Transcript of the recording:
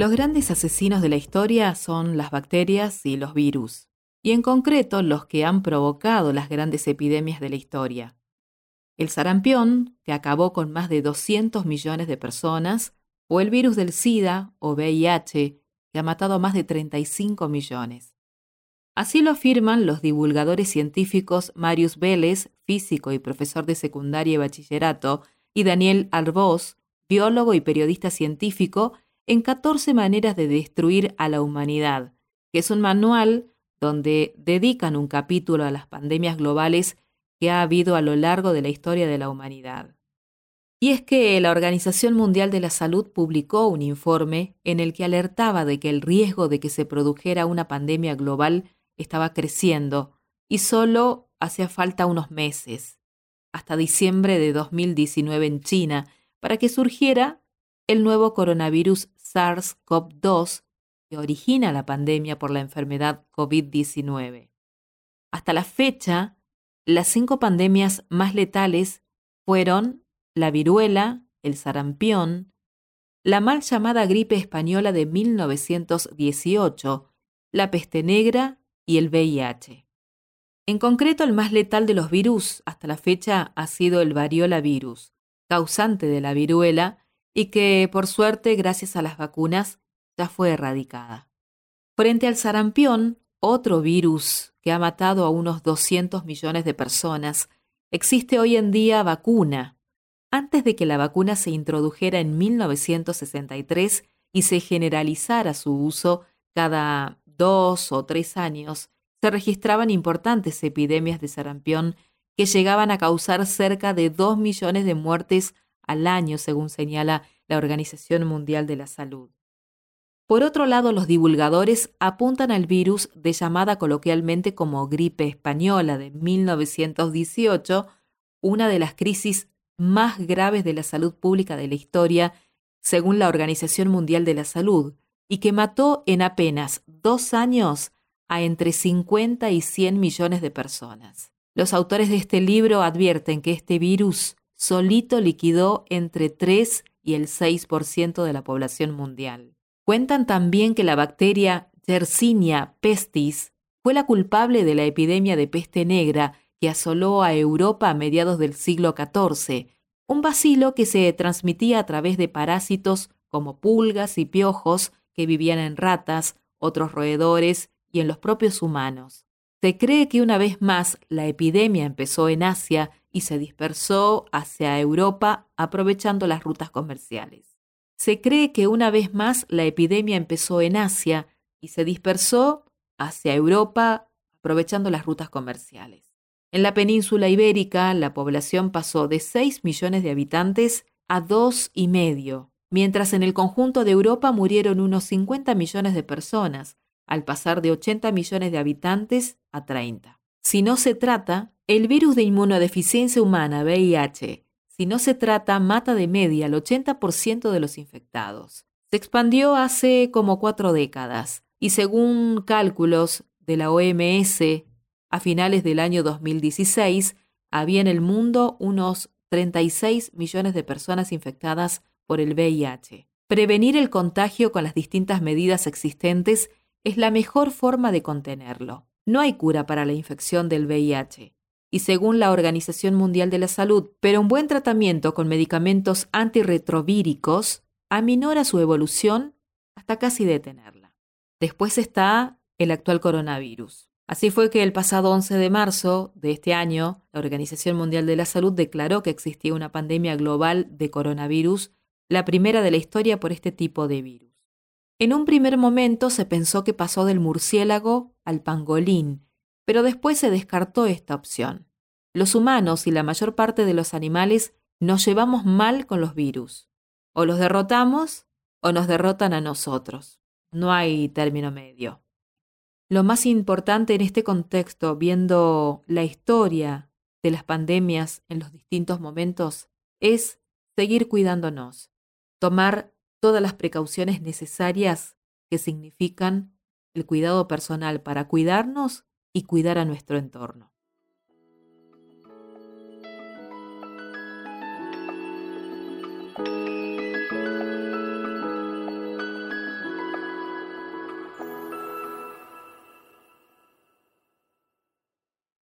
Los grandes asesinos de la historia son las bacterias y los virus, y en concreto los que han provocado las grandes epidemias de la historia. El sarampión, que acabó con más de 200 millones de personas, o el virus del SIDA o VIH, que ha matado a más de 35 millones. Así lo afirman los divulgadores científicos Marius Vélez, físico y profesor de secundaria y bachillerato, y Daniel Arbós, biólogo y periodista científico, en 14 maneras de destruir a la humanidad, que es un manual donde dedican un capítulo a las pandemias globales que ha habido a lo largo de la historia de la humanidad. Y es que la Organización Mundial de la Salud publicó un informe en el que alertaba de que el riesgo de que se produjera una pandemia global estaba creciendo y solo hacía falta unos meses, hasta diciembre de 2019 en China, para que surgiera el nuevo coronavirus SARS-CoV-2 que origina la pandemia por la enfermedad COVID-19. Hasta la fecha, las cinco pandemias más letales fueron la viruela, el sarampión, la mal llamada gripe española de 1918, la peste negra y el VIH. En concreto, el más letal de los virus hasta la fecha ha sido el variola virus, causante de la viruela y que, por suerte, gracias a las vacunas, ya fue erradicada. Frente al sarampión, otro virus que ha matado a unos 200 millones de personas, existe hoy en día vacuna. Antes de que la vacuna se introdujera en 1963 y se generalizara su uso cada dos o tres años, se registraban importantes epidemias de sarampión que llegaban a causar cerca de dos millones de muertes al año, según señala la Organización Mundial de la Salud. Por otro lado, los divulgadores apuntan al virus de llamada coloquialmente como gripe española de 1918, una de las crisis más graves de la salud pública de la historia, según la Organización Mundial de la Salud, y que mató en apenas dos años a entre 50 y 100 millones de personas. Los autores de este libro advierten que este virus solito liquidó entre 3 y el 6% de la población mundial. Cuentan también que la bacteria Yersinia pestis fue la culpable de la epidemia de peste negra que asoló a Europa a mediados del siglo XIV, un bacilo que se transmitía a través de parásitos como pulgas y piojos que vivían en ratas, otros roedores y en los propios humanos. Se cree que una vez más la epidemia empezó en Asia y se dispersó hacia Europa aprovechando las rutas comerciales. Se cree que una vez más la epidemia empezó en Asia y se dispersó hacia Europa aprovechando las rutas comerciales. En la península ibérica la población pasó de 6 millones de habitantes a dos y medio, mientras en el conjunto de Europa murieron unos 50 millones de personas, al pasar de 80 millones de habitantes a 30. Si no se trata, el virus de inmunodeficiencia humana VIH si no se trata, mata de media al 80% de los infectados. Se expandió hace como cuatro décadas y según cálculos de la OMS, a finales del año 2016 había en el mundo unos 36 millones de personas infectadas por el VIH. Prevenir el contagio con las distintas medidas existentes es la mejor forma de contenerlo. No hay cura para la infección del VIH y según la Organización Mundial de la Salud, pero un buen tratamiento con medicamentos antirretrovíricos aminora su evolución hasta casi detenerla. Después está el actual coronavirus. Así fue que el pasado 11 de marzo de este año, la Organización Mundial de la Salud declaró que existía una pandemia global de coronavirus, la primera de la historia por este tipo de virus. En un primer momento se pensó que pasó del murciélago al pangolín, pero después se descartó esta opción. Los humanos y la mayor parte de los animales nos llevamos mal con los virus. O los derrotamos o nos derrotan a nosotros. No hay término medio. Lo más importante en este contexto, viendo la historia de las pandemias en los distintos momentos, es seguir cuidándonos, tomar todas las precauciones necesarias que significan el cuidado personal para cuidarnos y cuidar a nuestro entorno.